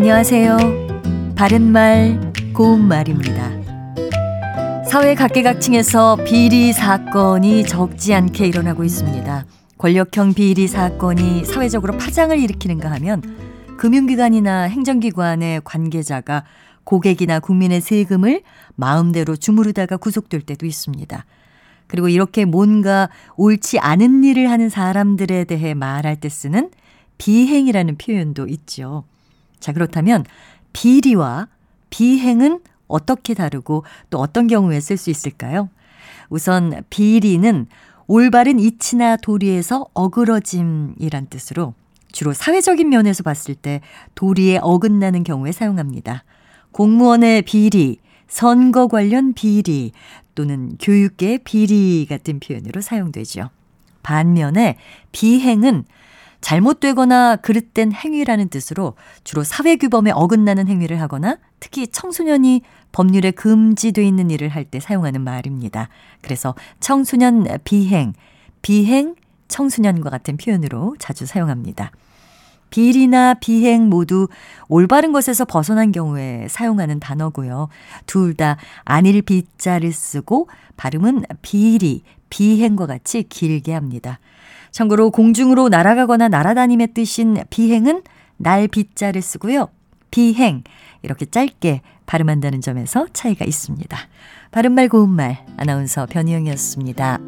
안녕하세요. 바른말, 고운말입니다. 사회 각계각층에서 비리 사건이 적지 않게 일어나고 있습니다. 권력형 비리 사건이 사회적으로 파장을 일으키는가 하면 금융기관이나 행정기관의 관계자가 고객이나 국민의 세금을 마음대로 주무르다가 구속될 때도 있습니다. 그리고 이렇게 뭔가 옳지 않은 일을 하는 사람들에 대해 말할 때 쓰는 비행이라는 표현도 있죠. 자, 그렇다면 비리와 비행은 어떻게 다르고 또 어떤 경우에 쓸 수 있을까요? 우선 비리는 올바른 이치나 도리에서 어그러짐이란 뜻으로 주로 사회적인 면에서 봤을 때 도리에 어긋나는 경우에 사용합니다. 공무원의 비리, 선거 관련 비리 또는 교육계 비리 같은 표현으로 사용되죠. 반면에 비행은 잘못되거나 그릇된 행위라는 뜻으로 주로 사회규범에 어긋나는 행위를 하거나 특히 청소년이 법률에 금지돼 있는 일을 할 때 사용하는 말입니다. 그래서 청소년 비행, 비행 청소년과 같은 표현으로 자주 사용합니다. 비리나 비행 모두 올바른 것에서 벗어난 경우에 사용하는 단어고요. 둘 다 안일 비자를 쓰고 발음은 비리, 비행과 같이 길게 합니다. 참고로 공중으로 날아가거나 날아다님의 뜻인 비행은 날 비자를 쓰고요. 비행 이렇게 짧게 발음한다는 점에서 차이가 있습니다. 바른말 고운말 아나운서 변희영이었습니다.